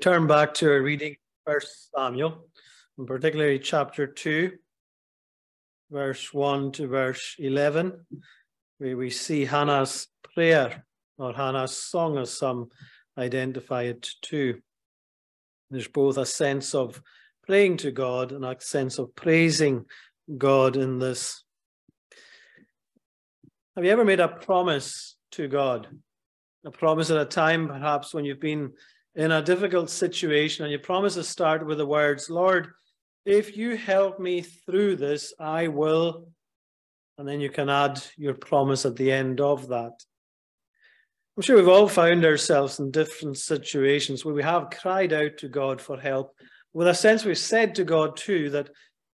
turn back to reading, First Samuel, and particularly chapter 2, verse 1 to verse 11, where we see Hannah's prayer or Hannah's song, as some identify it too. There's both a sense of praying to God and a sense of praising God in this. Have you ever made a promise to God? A promise at a time, perhaps, when you've been in a difficult situation and your promises start with the words, Lord, if you help me through this, I will. And then you can add your promise at the end of that. I'm sure we've all found ourselves in different situations where we have cried out to God for help, with a sense we've said to God too that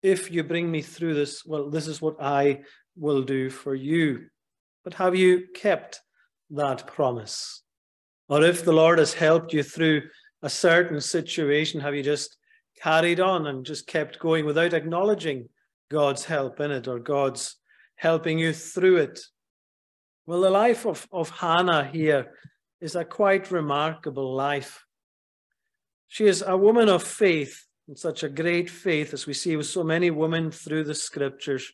if you bring me through this, well, this is what I will do for you. But have you kept that promise? Or if the Lord has helped you through a certain situation, have you just carried on and just kept going without acknowledging God's help in it or God's helping you through it? Well, the life of, of Hannah here is a quite remarkable life. She is a woman of faith, and such a great faith as we see with so many women through the scriptures.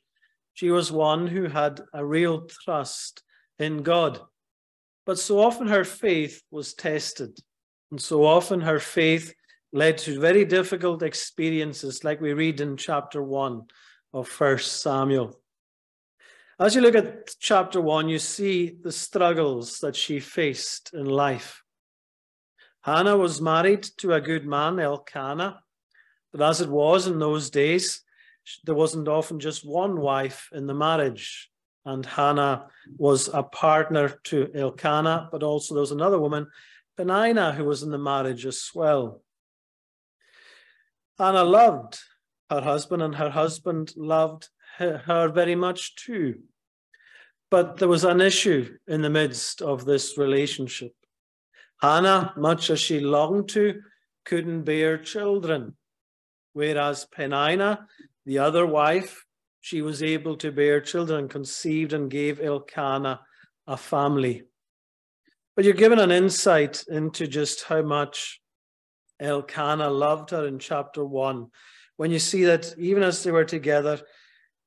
She was one who had a real trust in God. But so often her faith was tested. And so often her faith led to very difficult experiences, like we read in chapter 1 of First Samuel. As you look at chapter 1, you see the struggles that she faced in life. Hannah was married to a good man, Elkanah, but as it was in those days, there wasn't often just one wife in the marriage and Hannah was a partner to Elkanah, but also there was another woman, Peninnah, who was in the marriage as well. Hannah loved her husband, and her husband loved her very much too. But there was an issue in the midst of this relationship. Hannah, much as she longed to, couldn't bear children, whereas Peninnah, the other wife, she was able to bear children, conceived and gave Elkanah a family. But you're given an insight into just how much Elkanah loved her in chapter one. When you see that even as they were together,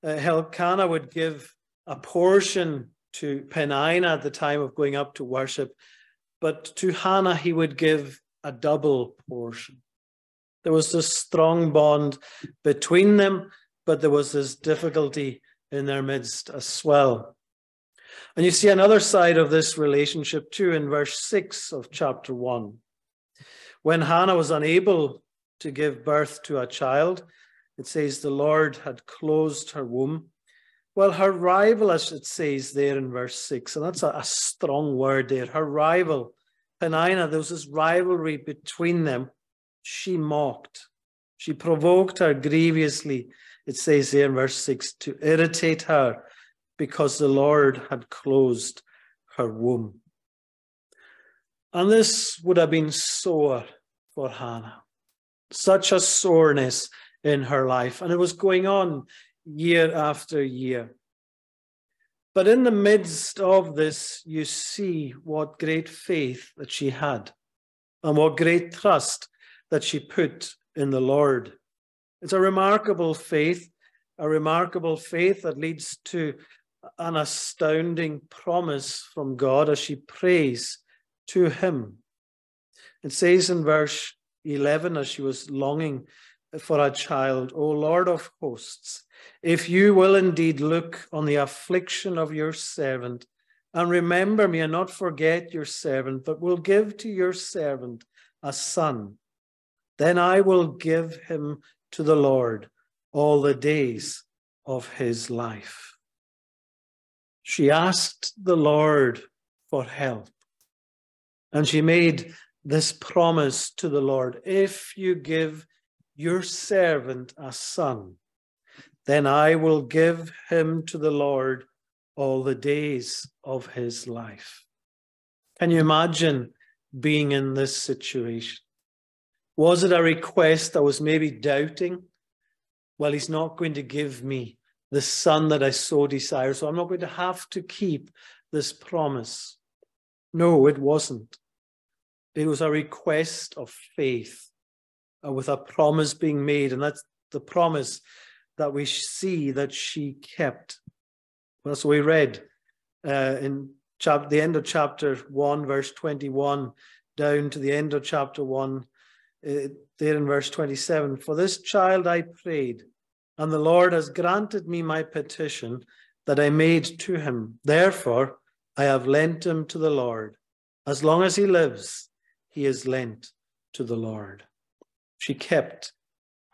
uh, Elkanah would give a portion to Peninnah at the time of going up to worship, but to Hannah he would give a double portion. There was this strong bond between them but there was this difficulty in their midst as well. And you see another side of this relationship too in verse 6 of chapter 1. When Hannah was unable to give birth to a child, it says the Lord had closed her womb. Well, her rival, as it says there in verse 6, and that's a, a strong word there, her rival, Peninnah, there was this rivalry between them. She mocked. She provoked her grievously it says there in verse 6 to irritate her because the Lord had closed her womb. And this would have been sore for Hannah, such a soreness in her life. And it was going on year after year. But in the midst of this, you see what great faith that she had and what great trust that she put in the Lord. It's a remarkable faith, a remarkable faith that leads to an astounding promise from God as she prays to Him. It says in verse 11, as she was longing for a child, O Lord of hosts, if you will indeed look on the affliction of your servant and remember me and not forget your servant, but will give to your servant a son, then I will give him to the Lord all the days of his life. She asked the Lord for help. And she made this promise to the Lord if you give your servant a son, then I will give him to the Lord all the days of his life. Can you imagine being in this situation? Was it a request I was maybe doubting? Well, he's not going to give me the son that I so desire, so I'm not going to have to keep this promise. No, it wasn't. It was a request of faith uh, with a promise being made. And that's the promise that we see that she kept. That's what we read uh, in chap- the end of chapter 1, verse 21, down to the end of chapter 1, uh, there in verse 27. For this child I prayed, and the Lord has granted me my petition that I made to him. Therefore, I have lent him to the Lord. As long as he lives, he is lent to the Lord. She kept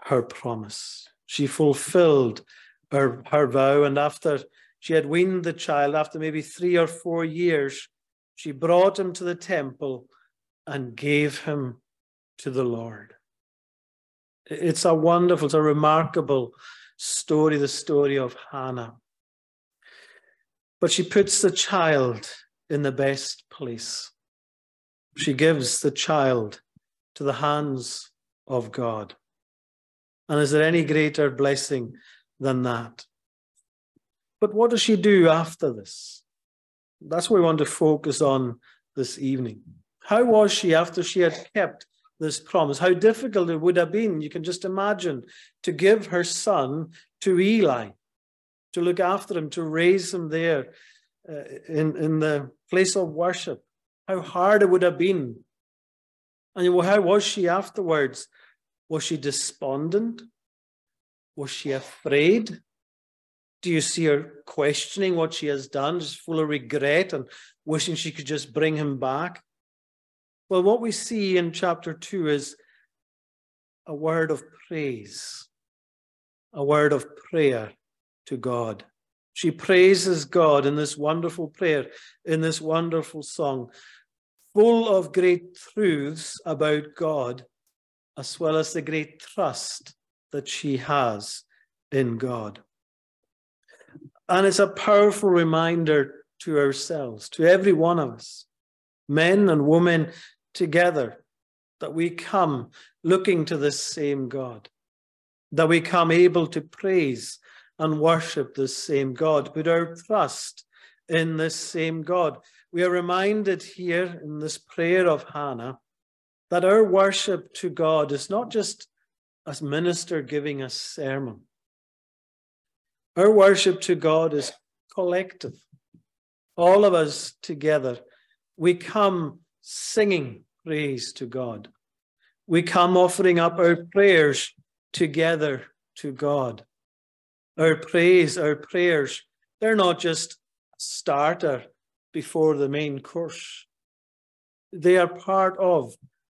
her promise. She fulfilled her, her vow, and after she had weaned the child, after maybe three or four years, she brought him to the temple and gave him to the Lord. It's a wonderful, it's a remarkable story, the story of Hannah. But she puts the child in the best place. She gives the child to the hands of God. And is there any greater blessing than that? But what does she do after this? That's what we want to focus on this evening. How was she after she had kept this promise? How difficult it would have been, you can just imagine, to give her son to Eli, to look after him, to raise him there uh, in, in the place of worship. How hard it would have been. And well, how was she afterwards? Was she despondent? Was she afraid? Do you see her questioning what she has done, just full of regret and wishing she could just bring him back? Well, what we see in chapter 2 is a word of praise, a word of prayer to God. She praises God in this wonderful prayer, in this wonderful song, full of great truths about God, as well as the great trust that she has in God. And it's a powerful reminder to ourselves, to every one of us, men and women together, that we come looking to this same God, that we come able to praise and worship this same God, put our trust in this same God. We are reminded here in this prayer of Hannah that our worship to God is not just a minister giving a sermon. Our worship to God is collective. All of us together, we come singing praise to God. We come offering up our prayers together to God. Our praise, our prayers, they're not just a starter before the main course. They are part of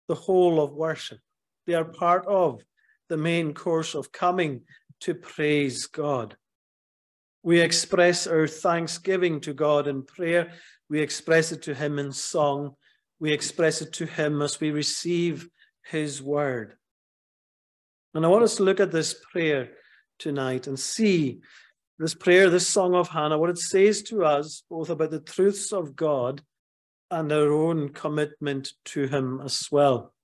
the whole of worship. They are part of the main course of coming to praise God. We express our thanksgiving to God in prayer. We express it to Him in song. We express it to Him as we receive His word. And I want us to look at this prayer tonight and see this prayer, this song of Hannah, what it says to us both about the truths of God and our own commitment to Him as well.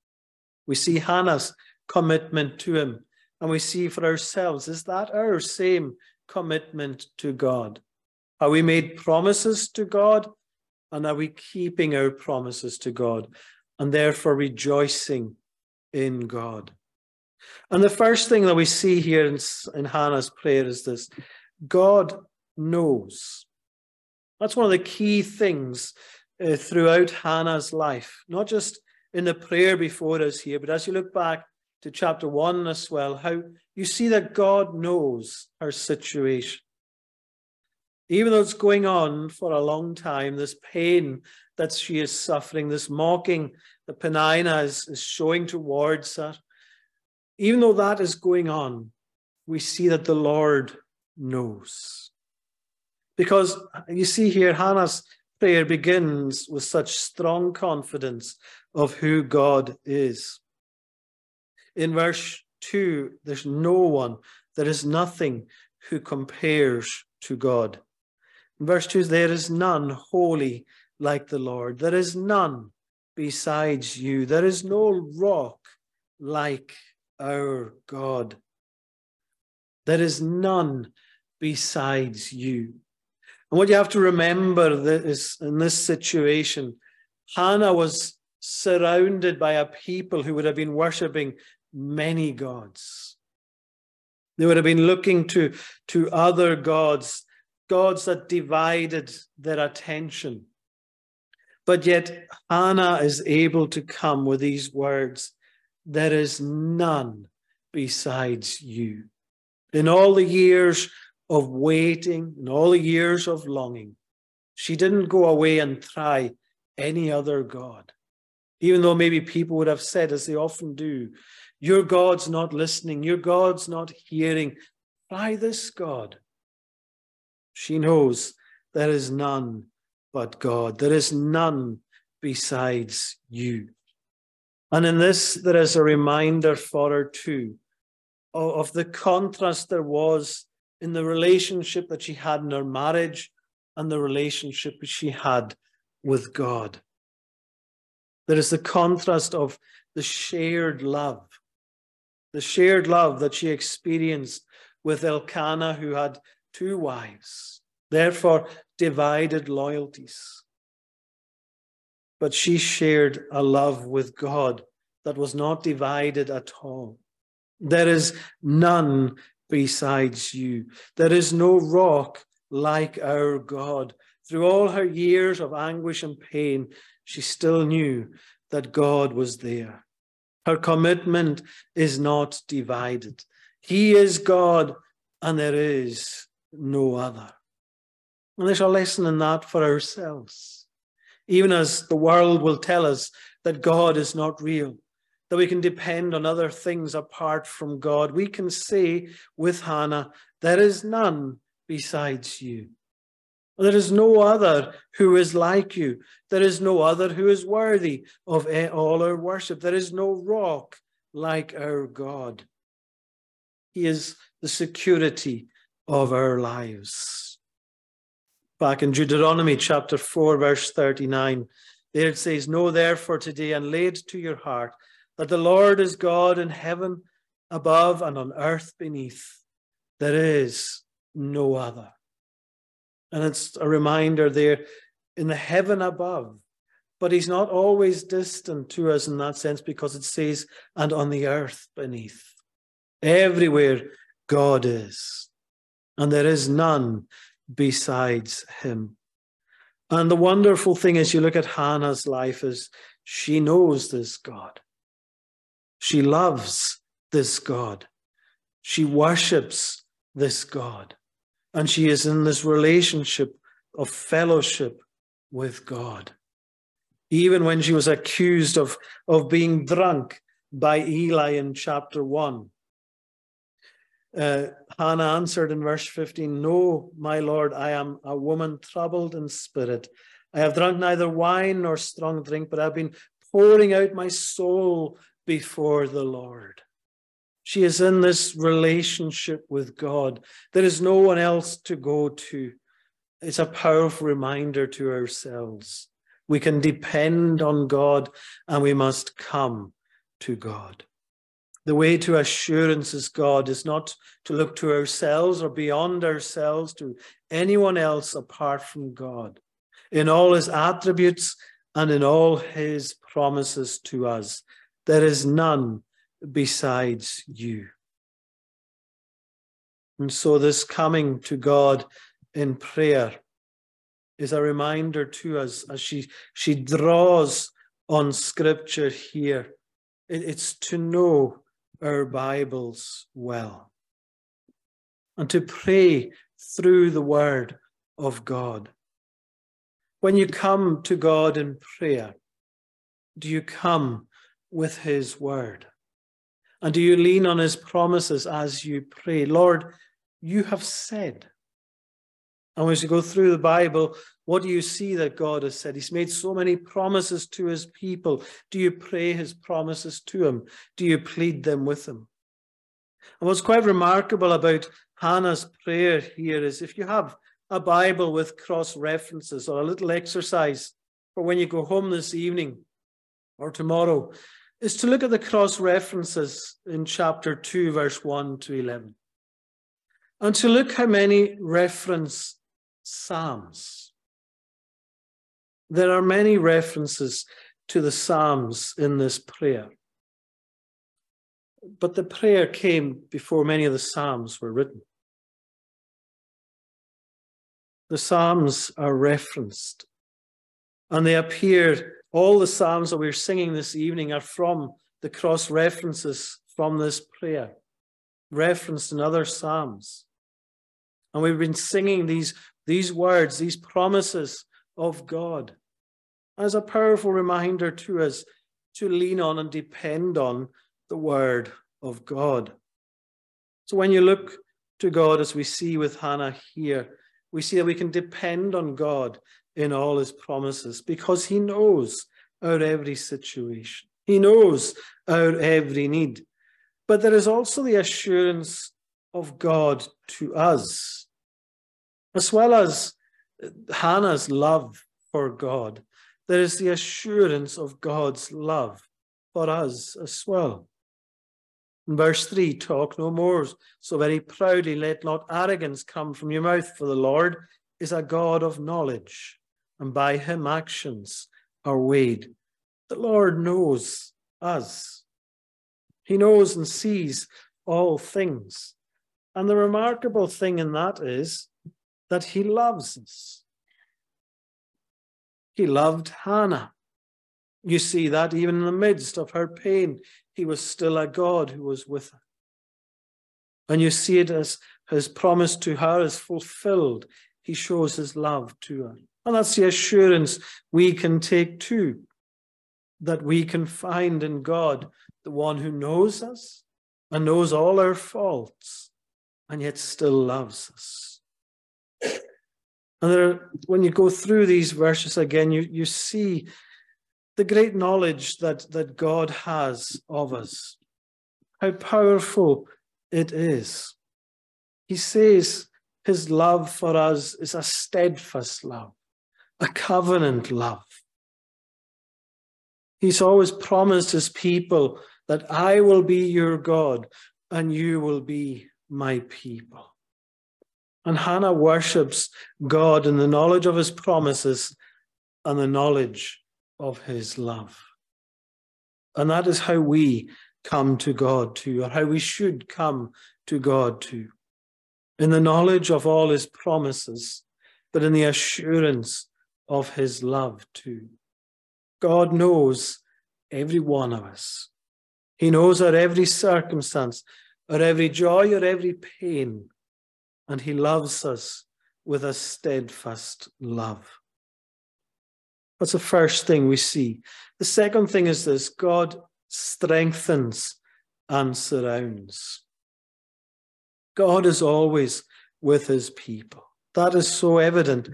We see Hannah's commitment to Him, and we see for ourselves is that our same commitment to God? Are we made promises to God? And are we keeping our promises to God and therefore rejoicing in God? And the first thing that we see here in, in Hannah's prayer is this God knows. That's one of the key things uh, throughout Hannah's life, not just in the prayer before us here, but as you look back to chapter one as well, how you see that God knows her situation. Even though it's going on for a long time, this pain that she is suffering, this mocking that Peninnah is, is showing towards her, even though that is going on, we see that the Lord knows. Because you see here, Hannah's prayer begins with such strong confidence of who God is. In verse 2, there's no one, there is nothing who compares to God. Verse 2, there is none holy like the Lord. There is none besides you. There is no rock like our God. There is none besides you. And what you have to remember is in this situation, Hannah was surrounded by a people who would have been worshipping many gods. They would have been looking to, to other gods, gods that divided their attention. But yet, Hannah is able to come with these words There is none besides you. In all the years of waiting, in all the years of longing, she didn't go away and try any other God. Even though maybe people would have said, as they often do, your God's not listening, your God's not hearing. Try this God. She knows there is none but God. There is none besides you. And in this, there is a reminder for her too of, the contrast there was in the relationship that she had in her marriage and the relationship she had with God. There is the contrast of the shared love, the shared love that she experienced with Elkanah, who had two wives, therefore divided loyalties. But she shared a love with God that was not divided at all. There is none besides you. There is no rock like our God. Through all her years of anguish and pain, she still knew that God was there. Her commitment is not divided. He is God and there is no other. And there's a lesson in that for ourselves. Even as the world will tell us that God is not real, that we can depend on other things apart from God, we can say with Hannah, There is none besides you. There is no other who is like you. There is no other who is worthy of all our worship. There is no rock like our God. He is the security of our lives. Back in Deuteronomy chapter 4, verse 39, there it says, Know therefore today and lay it to your heart that the Lord is God in heaven above and on earth beneath. There is no other. And it's a reminder there in the heaven above. But he's not always distant to us in that sense because it says, and on the earth beneath. Everywhere God is. And there is none besides him. And the wonderful thing as you look at Hannah's life, is she knows this God. She loves this God. She worships this God. And she is in this relationship of fellowship with God. Even when she was accused of, of being drunk by Eli in chapter 1, uh, Hannah answered in verse 15, No, my Lord, I am a woman troubled in spirit. I have drunk neither wine nor strong drink, but I've been pouring out my soul before the Lord. She is in this relationship with God. There is no one else to go to. It's a powerful reminder to ourselves. We can depend on God and we must come to God. The way to assurance is God is not to look to ourselves or beyond ourselves to anyone else apart from God. In all his attributes and in all his promises to us, there is none besides you. And so, this coming to God in prayer is a reminder to us as she, she draws on scripture here. It, it's to know our Bibles well and to pray through the word of God. When you come to God in prayer, do you come with his word? And do you lean on his promises as you pray? Lord, you have said. And as you go through the Bible, what do you see that God has said? He's made so many promises to his people. Do you pray his promises to him? Do you plead them with him? And what's quite remarkable about Hannah's prayer here is if you have a Bible with cross references or a little exercise for when you go home this evening or tomorrow, is to look at the cross references in chapter 2, verse 1 to 11, and to look how many reference Psalms. There are many references to the Psalms in this prayer. But the prayer came before many of the Psalms were written. The Psalms are referenced and they appear, all the Psalms that we're singing this evening are from the cross references from this prayer, referenced in other Psalms. And we've been singing these, these words, these promises of God as a powerful reminder to us to lean on and depend on the word of God. So when you look to God, as we see with Hannah here, we see that we can depend on God in all his promises because he knows our every situation. He knows our every need. But there is also the assurance of God to us, as well as Hannah's love for God. There is the assurance of God's love for us as well. In verse 3, talk no more so very proudly, let not arrogance come from your mouth, for the Lord is a God of knowledge, and by him actions are weighed. The Lord knows us. He knows and sees all things. And the remarkable thing in that is that he loves us. He loved Hannah. You see that even in the midst of her pain, he was still a God who was with her. And you see it as his promise to her is fulfilled. He shows his love to her. And that's the assurance we can take too, that we can find in God the one who knows us and knows all our faults and yet still loves us. And there, when you go through these verses again, you, you see the great knowledge that, that God has of us, how powerful it is. He says his love for us is a steadfast love, a covenant love. He's always promised his people that I will be your God and you will be my people. And Hannah worships God in the knowledge of his promises and the knowledge of his love. And that is how we come to God too, or how we should come to God too, in the knowledge of all his promises, but in the assurance of his love too. God knows every one of us. He knows our every circumstance, our every joy, our every pain, and he loves us with a steadfast love. That's the first thing we see. The second thing is this God strengthens and surrounds. God is always with his people. That is so evident.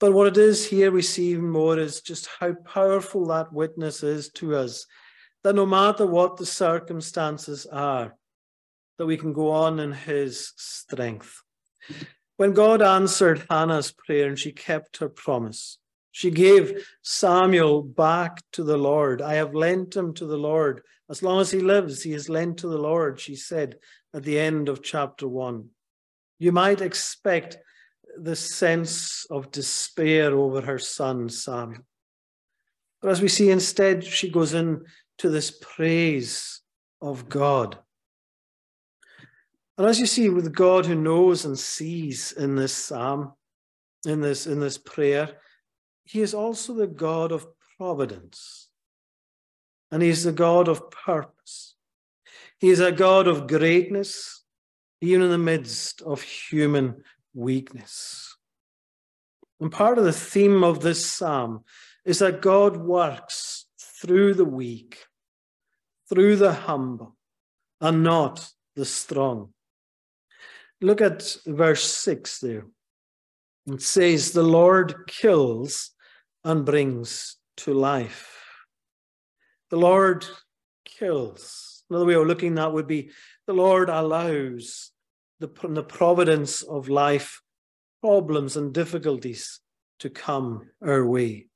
But what it is here we see more is just how powerful that witness is to us. That no matter what the circumstances are, that we can go on in his strength. When God answered Hannah's prayer and she kept her promise, she gave Samuel back to the Lord. I have lent him to the Lord. As long as he lives, he is lent to the Lord, she said at the end of chapter one. You might expect the sense of despair over her son Samuel. But as we see, instead, she goes in to this praise of God. And as you see, with God who knows and sees in this psalm, in this, in this prayer, he is also the God of providence. And he's the God of purpose. He is a God of greatness, even in the midst of human weakness. And part of the theme of this psalm is that God works through the weak, through the humble, and not the strong. Look at verse 6 there. It says, The Lord kills and brings to life. The Lord kills. Another way of looking at that would be the Lord allows the, the providence of life problems and difficulties to come our way.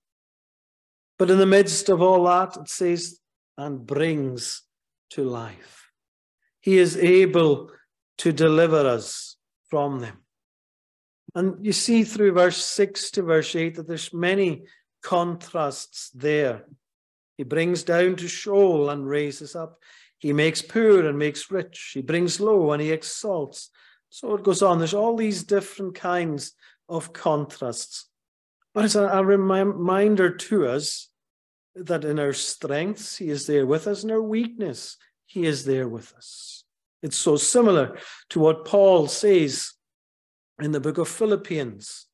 But in the midst of all that, it says, and brings to life. He is able to deliver us from them. And you see through verse 6 to verse 8 that there's many contrasts there. He brings down to Sheol and raises up. He makes poor and makes rich. He brings low and he exalts. So it goes on. There's all these different kinds of contrasts. But it's a reminder to us that in our strengths, He is there with us, in our weakness, He is there with us. It's so similar to what Paul says in the book of Philippians.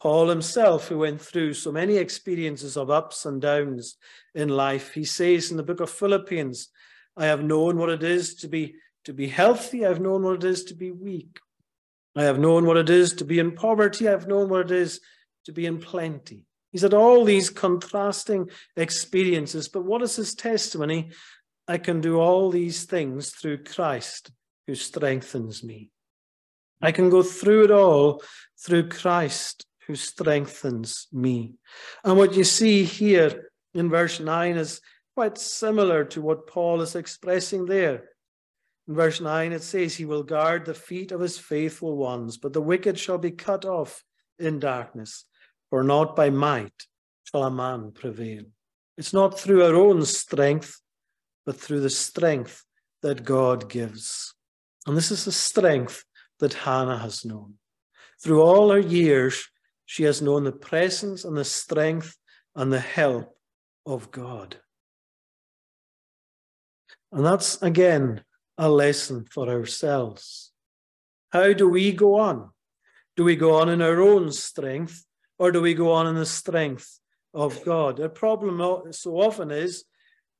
Paul himself, who went through so many experiences of ups and downs in life, he says in the book of Philippians, I have known what it is to be, to be healthy, I've known what it is to be weak. I have known what it is to be in poverty, I've known what it is to be in plenty. He's had all these contrasting experiences, but what is his testimony? I can do all these things through Christ who strengthens me. I can go through it all through Christ who strengthens me. And what you see here in verse 9 is quite similar to what Paul is expressing there. In verse 9, it says, He will guard the feet of his faithful ones, but the wicked shall be cut off in darkness, for not by might shall a man prevail. It's not through our own strength, but through the strength that God gives. And this is the strength that Hannah has known. Through all her years, she has known the presence and the strength and the help of God. And that's again a lesson for ourselves. How do we go on? Do we go on in our own strength or do we go on in the strength of God? The problem so often is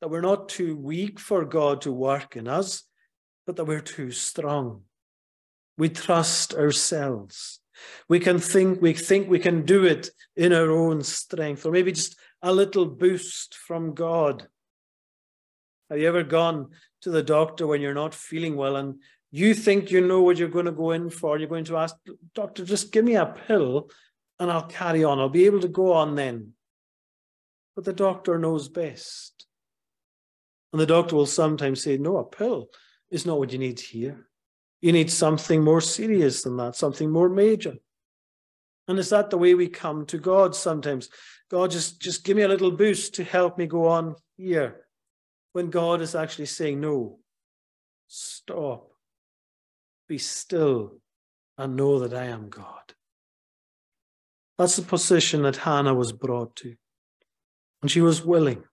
that we're not too weak for God to work in us, but that we're too strong. We trust ourselves. We can think we think we can do it in our own strength, or maybe just a little boost from God. Have you ever gone to the doctor when you're not feeling well and you think you know what you're going to go in for? You're going to ask, Doctor, just give me a pill and I'll carry on. I'll be able to go on then. But the doctor knows best. And the doctor will sometimes say, No, a pill is not what you need here. You need something more serious than that, something more major. And is that the way we come to God sometimes? God, just, just give me a little boost to help me go on here. When God is actually saying, No, stop, be still, and know that I am God. That's the position that Hannah was brought to. And she was willing.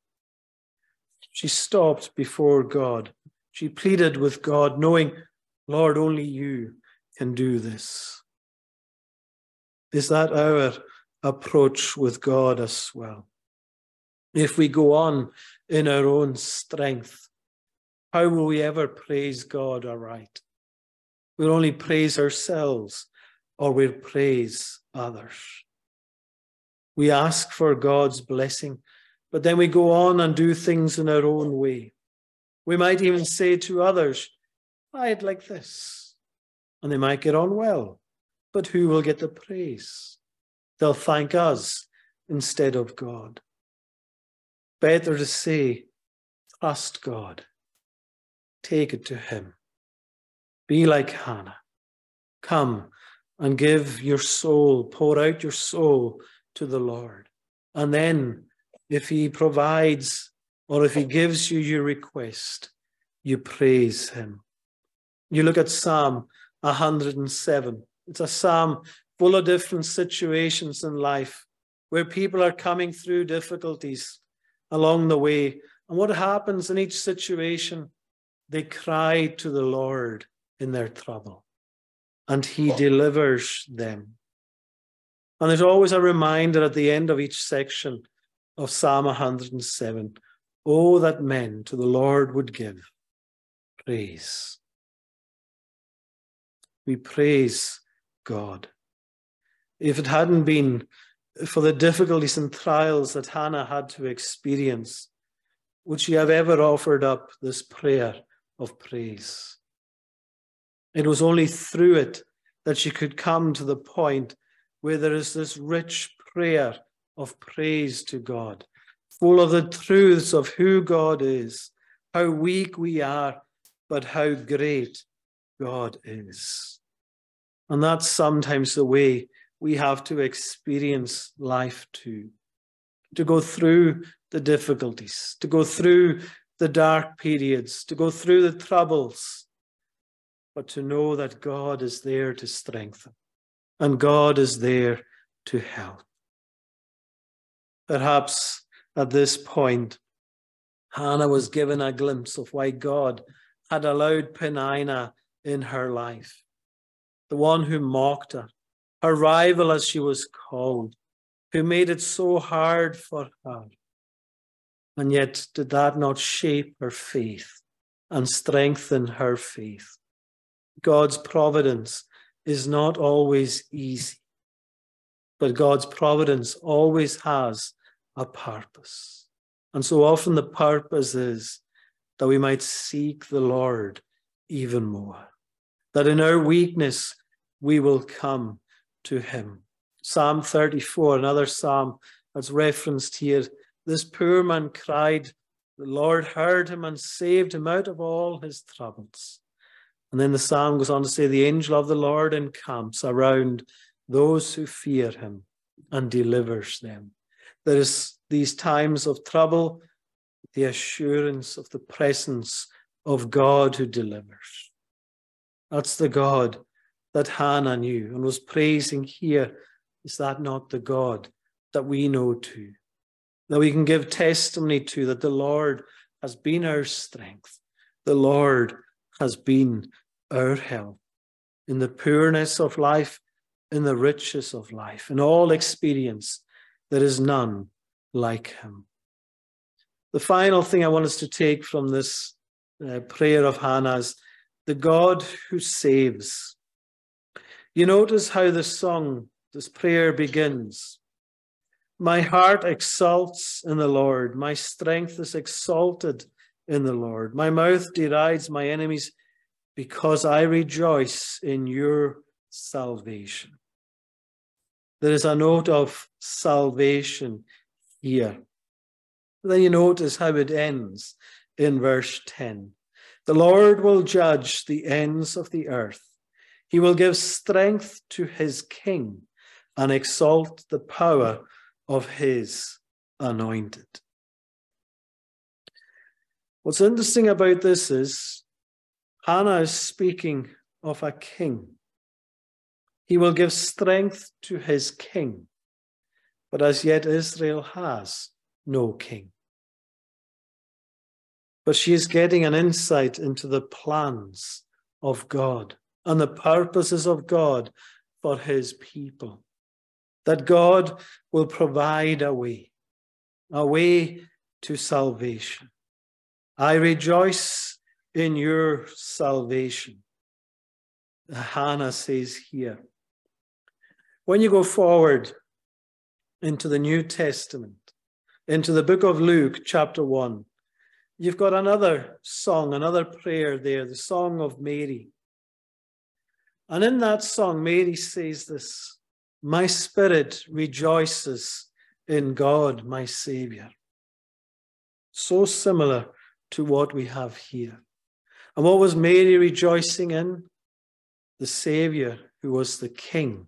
She stopped before God. She pleaded with God, knowing, Lord, only you can do this. Is that our approach with God as well? If we go on in our own strength, how will we ever praise God aright? We'll only praise ourselves or we'll praise others. We ask for God's blessing, but then we go on and do things in our own way. We might even say to others, I'd like this. And they might get on well, but who will get the praise? They'll thank us instead of God. Better to say, trust God, take it to Him. Be like Hannah. Come and give your soul, pour out your soul to the Lord. And then, if He provides or if He gives you your request, you praise Him. You look at Psalm 107. It's a psalm full of different situations in life where people are coming through difficulties along the way. And what happens in each situation? They cry to the Lord in their trouble, and He delivers them. And there's always a reminder at the end of each section of Psalm 107 Oh, that men to the Lord would give praise. We praise God. If it hadn't been for the difficulties and trials that Hannah had to experience, would she have ever offered up this prayer of praise? It was only through it that she could come to the point where there is this rich prayer of praise to God, full of the truths of who God is, how weak we are, but how great God is. And that's sometimes the way we have to experience life too. to go through the difficulties, to go through the dark periods, to go through the troubles, but to know that God is there to strengthen and God is there to help. Perhaps at this point, Hannah was given a glimpse of why God had allowed Peninnah in her life, the one who mocked her, her rival as she was called, who made it so hard for her. And yet, did that not shape her faith and strengthen her faith? God's providence is not always easy, but God's providence always has a purpose. And so often the purpose is that we might seek the Lord even more, that in our weakness we will come to him. Psalm 34, another psalm that's referenced here. This poor man cried, the Lord heard him and saved him out of all his troubles. And then the psalm goes on to say, The angel of the Lord encamps around those who fear him and delivers them. There is these times of trouble, the assurance of the presence of God who delivers. That's the God that Hannah knew and was praising here. Is that not the God that we know too? That we can give testimony to that the Lord has been our strength, the Lord has been our help in the poorness of life, in the riches of life, in all experience. There is none like him. The final thing I want us to take from this uh, prayer of Hannah's the God who saves. You notice how this song, this prayer begins. My heart exalts in the Lord, my strength is exalted in the Lord. My mouth derides my enemies because I rejoice in your salvation. There is a note of salvation here. Then you notice how it ends in verse 10. The Lord will judge the ends of the earth. He will give strength to his king and exalt the power of his anointed. What's interesting about this is Hannah is speaking of a king. He will give strength to his king but as yet Israel has no king. But she is getting an insight into the plans of God and the purposes of God for his people. That God will provide a way, a way to salvation. I rejoice in your salvation. Hannah says here. When you go forward into the New Testament, into the book of Luke, chapter 1, you've got another song, another prayer there, the Song of Mary. And in that song, Mary says this My spirit rejoices in God, my Savior. So similar to what we have here. And what was Mary rejoicing in? The Savior who was the King,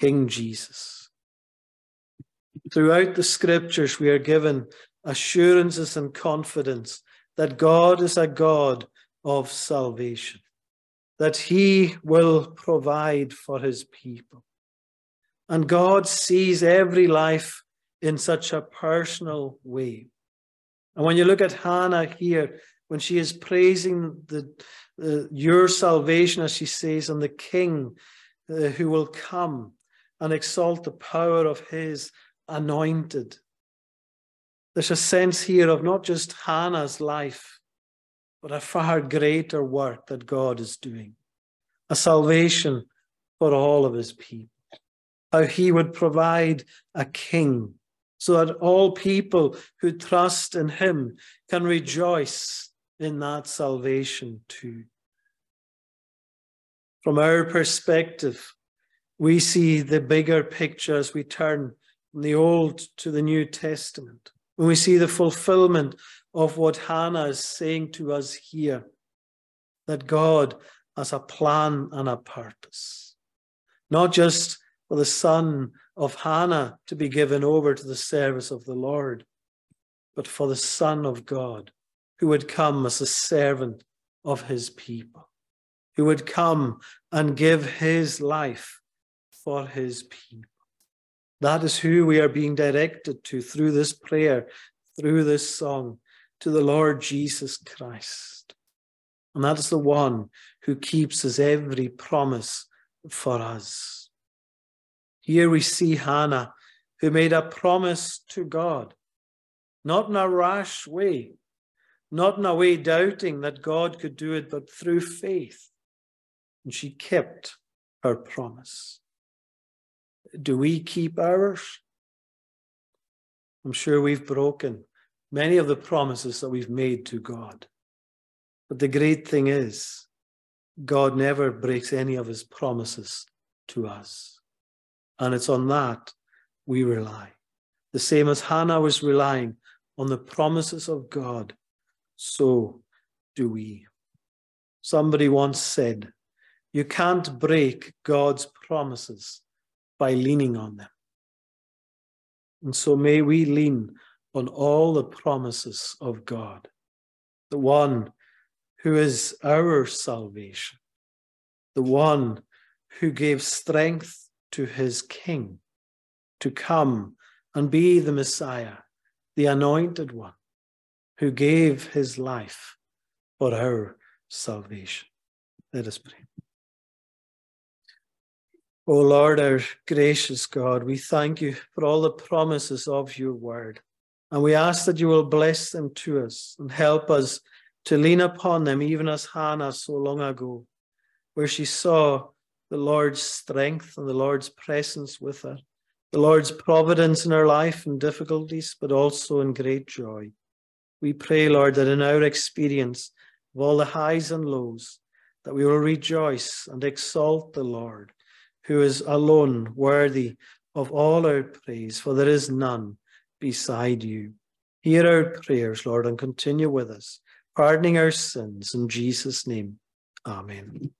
King Jesus. Throughout the scriptures, we are given assurances and confidence that God is a God of salvation, that He will provide for His people. And God sees every life in such a personal way. And when you look at Hannah here, when she is praising the, uh, your salvation, as she says, and the King uh, who will come and exalt the power of His anointed. There's a sense here of not just Hannah's life, but a far greater work that God is doing, a salvation for all of his people. How he would provide a king so that all people who trust in him can rejoice in that salvation too. From our perspective, we see the bigger picture as we turn from the Old to the New Testament, when we see the fulfillment of what Hannah is saying to us here, that God has a plan and a purpose, not just for the son of Hannah to be given over to the service of the Lord, but for the Son of God who would come as a servant of his people, who would come and give his life for his people. That is who we are being directed to through this prayer, through this song, to the Lord Jesus Christ. And that is the one who keeps his every promise for us. Here we see Hannah, who made a promise to God, not in a rash way, not in a way doubting that God could do it, but through faith. And she kept her promise. Do we keep ours? I'm sure we've broken many of the promises that we've made to God. But the great thing is, God never breaks any of his promises to us. And it's on that we rely. The same as Hannah was relying on the promises of God, so do we. Somebody once said, You can't break God's promises by leaning on them. And so may we lean on all the promises of God, the one who is our salvation, the one who gave strength to his king to come and be the Messiah, the anointed one, who gave his life for our salvation. Let us pray. O Lord, our gracious God, we thank you for all the promises of your word. And we ask that you will bless them to us and help us to lean upon them, even as Hannah so long ago, where she saw the Lord's strength and the Lord's presence with her, the Lord's providence in her life in difficulties, but also in great joy. We pray, Lord, that in our experience of all the highs and lows, that we will rejoice and exalt the Lord, who is alone worthy of all our praise, for there is none beside you. Hear our prayers, Lord, and continue with us, pardoning our sins in Jesus' name. Amen.